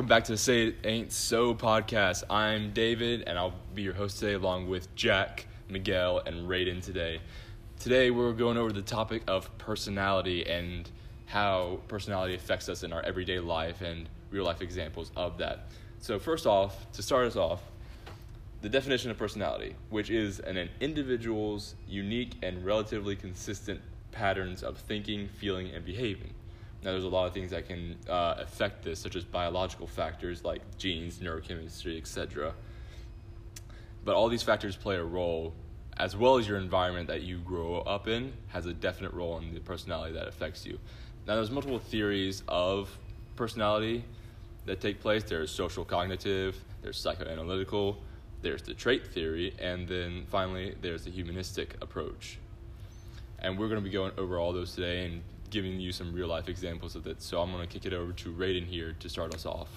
welcome back to the Say It Ain't So podcast. I'm David, and I'll be your host today, along with Jack, Miguel, and Raiden today. Today, we're going over the topic of personality and how personality affects us in our everyday life and real life examples of that. So, first off, to start us off, the definition of personality, which is an, an individual's unique and relatively consistent patterns of thinking, feeling, and behaving. Now, there's a lot of things that can uh, affect this, such as biological factors like genes, neurochemistry, etc. But all these factors play a role, as well as your environment that you grow up in has a definite role in the personality that affects you. Now, there's multiple theories of personality that take place. There's social cognitive, there's psychoanalytical, there's the trait theory, and then finally there's the humanistic approach. And we're going to be going over all those today and giving you some real life examples of it. So I'm going to kick it over to Raiden here to start us off.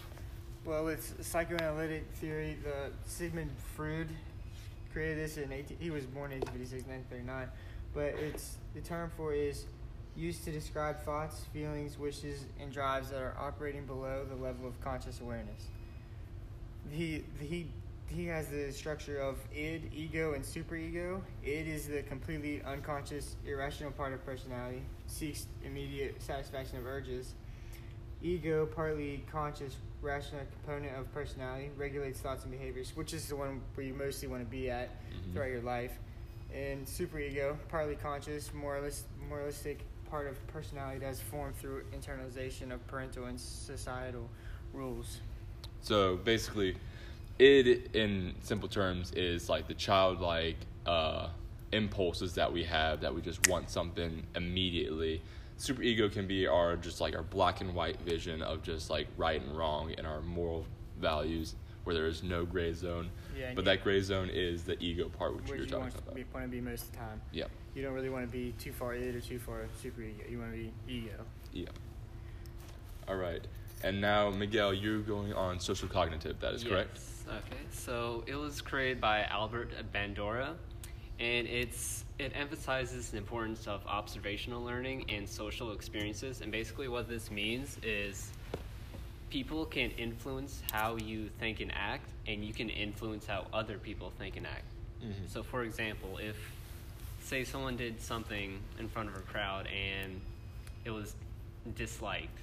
Well, with psychoanalytic theory, the Sigmund Freud created this in 18, he was born in 1856, 1939, but it's the term for is used to describe thoughts, feelings, wishes, and drives that are operating below the level of conscious awareness. He he he has the structure of id, ego, and superego. Id is the completely unconscious, irrational part of personality, seeks immediate satisfaction of urges. Ego, partly conscious, rational component of personality, regulates thoughts and behaviors, which is the one where you mostly want to be at Mhm. throughout your life. And superego, partly conscious, moralist, moralistic part of personality that is formed through internalization of parental and societal rules. So basically, id in simple terms is like the childlike uh, impulses that we have that we just want something immediately. super ego can be our just like our black and white vision of just like right and wrong and our moral values where there is no gray zone. Yeah, but you- that gray zone is the ego part, which, Which you're you talking about. be, want to be most of the time. Yep. You don't really want to be too far id or too far super ego You want to be ego. Yeah. All right. And now, Miguel, you're going on social cognitive. That is correct. Okay, so it was created by Albert Bandura, and it's it emphasizes the importance of observational learning and social experiences. And basically, what this means is people can influence how you think and act, and you can influence how other people think and act. Mhm. So, for example, if say someone did something in front of a crowd and it was disliked.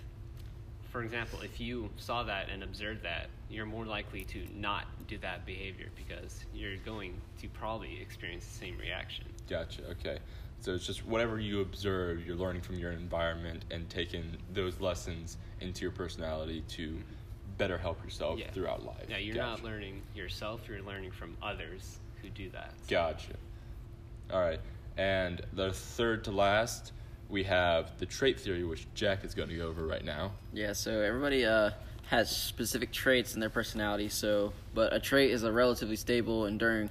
For example, if you saw that and observed that, you're more likely to not do that behavior because you're going to probably experience the same reaction. Gotcha. Okay. So it's just whatever you observe, you're learning from your environment and taking those lessons into your personality to better help yourself Yeah. throughout life. Yeah, you're Gotcha. not learning yourself, you're learning from others who do that. Gotcha. All right. And the third to last, we have the trait theory, which Jack is going to go over right now. Yeah, so everybody uh, has specific traits in their personality. So, but a trait is a relatively stable, enduring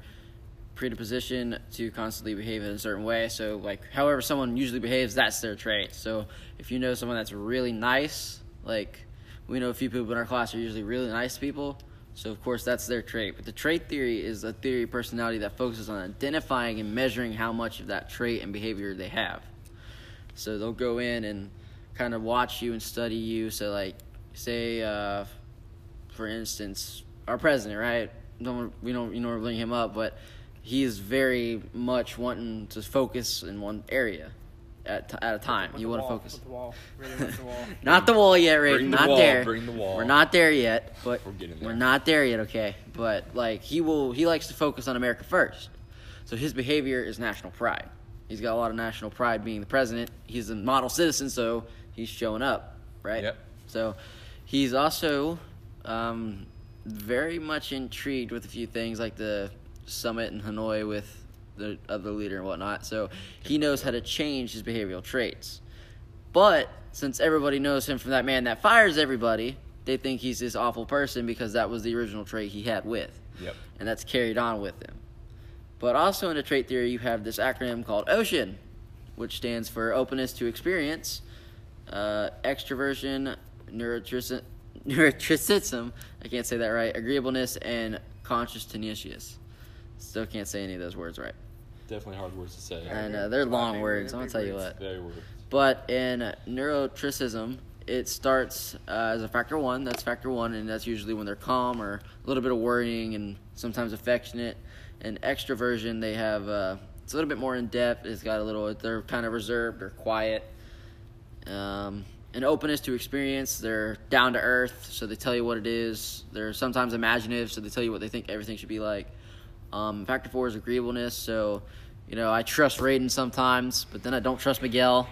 predisposition to constantly behave in a certain way. So, like, however someone usually behaves, that's their trait. So, if you know someone that's really nice, like we know a few people in our class are usually really nice people. So, of course, that's their trait. But the trait theory is a theory of personality that focuses on identifying and measuring how much of that trait and behavior they have. So they'll go in and kind of watch you and study you. So like, say, uh, for instance, our president, right? Don't we don't you know bring him up, but he is very much wanting to focus in one area at t- at a time. With you want to focus. With the wall. Really the wall. Not the wall yet, Ray. Bring the Not wall, there. bring the wall. We're not there yet, but We're getting we're not there yet. Okay, but like he will, he likes to focus on America first. So his behavior is national pride. He's got a lot of national pride being the president. He's a model citizen, so he's showing up, right? Yep. So he's also um, very much intrigued with a few things like the summit in Hanoi with the other leader and whatnot. So he knows how to change his behavioral traits. But since everybody knows him from that man that fires everybody, they think he's this awful person because that was the original trait he had with. Yep. And that's carried on with him. But also in the trait theory, you have this acronym called OCEAN, which stands for openness to experience, uh, extroversion, neurotrici- neuroticism, I can't say that right, agreeableness, and conscious tenacious. Still can't say any of those words right. Definitely hard words to say. And uh, they're long They're words, I'm going to tell you what. Very words. But in neurotricism, it starts uh, as a factor one. That's factor one, and that's usually when they're calm or a little bit of worrying and sometimes affectionate. And extroversion, they have uh, it's a little bit more in depth. It's got a little. They're kind of reserved or quiet. Um, an openness to experience. They're down to earth, so they tell you what it is. They're sometimes imaginative, so they tell you what they think everything should be like. Um, factor four is agreeableness. So, you know, I trust Raiden sometimes, but then I don't trust Miguel.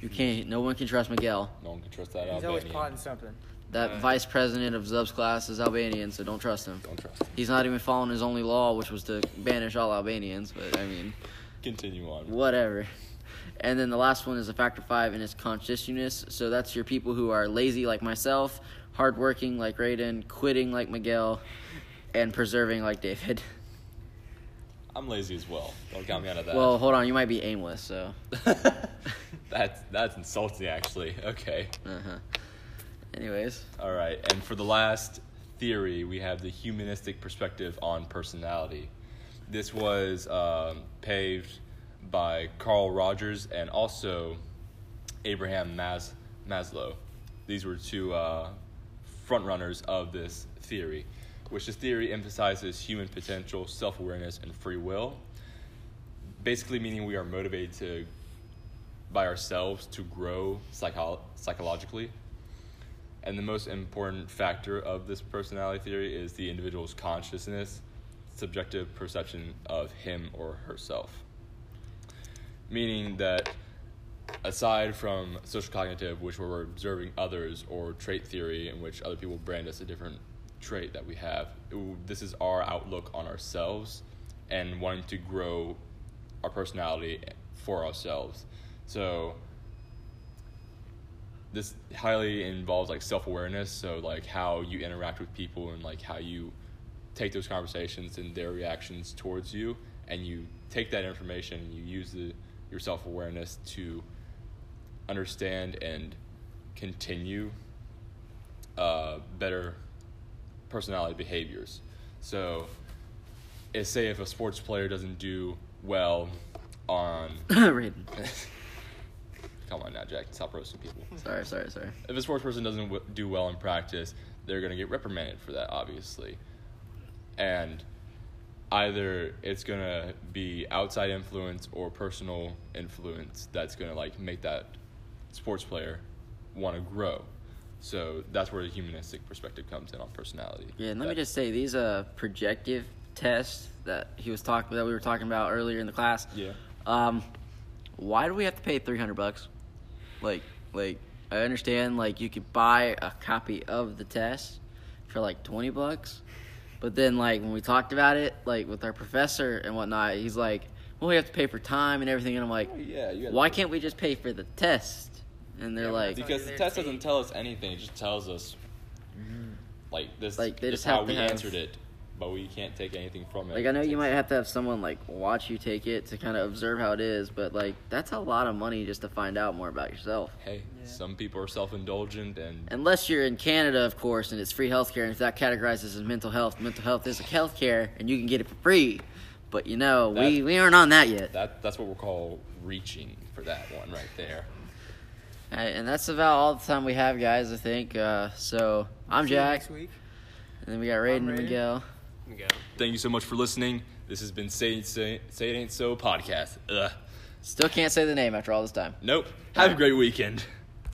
You can't. No one can trust Miguel. No one can trust that out there. He's always plotting something. That Uh, vice president of Zub's class is Albanian, so don't trust him. Don't trust him. He's not even following his only law, which was to banish all Albanians. But I mean, Continue on. whatever. And then the last one is a factor five, and it's conscientiousness. So that's your people who are lazy like myself, hardworking like Raiden, quitting like Miguel, and preserving like David. I'm lazy as well. Don't count me out of that. Well, hold on, you might be aimless. So. that's that's insulting, actually. Okay. Uh huh. Anyways, All right, and for the last theory, we have the humanistic perspective on personality. This was um, paved by Carl Rogers and also Abraham Mas- Maslow. These were two uh, frontrunners of this theory, which this theory emphasizes human potential, self awareness, and free will. Basically, meaning we are motivated to by ourselves to grow psycho- psychologically. And the most important factor of this personality theory is the individual's consciousness, subjective perception of him or herself. Meaning that aside from social cognitive, which we're observing others, or trait theory, in which other people brand us a different trait that we have, it- this is our outlook on ourselves and wanting to grow our personality for ourselves. So, this highly involves like self-awareness. So like how you interact with people and like how you take those conversations and their reactions towards you. And you take that information and you use the, your self-awareness to understand and continue uh, better personality behaviors. So say if a sports player doesn't do well on Raiden. come on now jack stop roasting people Sorry, sorry, sorry. if a sports person doesn't w- do well in practice, they're going to get reprimanded for that, obviously. And either it's going to be outside influence or personal influence that's going to like make that sports player want to grow. So that's where the humanistic perspective comes in on personality. Yeah, and let me just say these uh projective tests that he was talking that we were talking about earlier in the class. Yeah. Um, why do we have to pay three hundred bucks? Like, like I understand like you could buy a copy of the test for like twenty bucks, but then like when we talked about it like with our professor and whatnot, he's like, well, we have to pay for time and everything, and I'm like, Oh, yeah, you why can't we just pay for the test? And they're Yeah, like, because the test doesn't tell us anything; it just tells us like this. Like, they just how have to we have- answered it, but we can't take anything from it. Like I know you might have to have someone like watch you take it to kind of observe how it is, but like that's a lot of money just to find out more about yourself. Hey, Yeah. some people are self-indulgent, and Unless you're in Canada, of course, and it's free healthcare, and if that categorizes as mental health, mental health is a healthcare, and you can get it for free. But you know, we That- we aren't on that yet. that that's what we'll call reaching for that one right there. Alright, and that's about all the time we have, guys. I think. Uh, so I'm See you Jack, Next week. and then we got Raiden and Miguel. There we go. Thank you so much for listening. This has been Say Say, Say It Ain't So podcast. Ugh. Still can't say the name after all this time. Nope. Have a great weekend.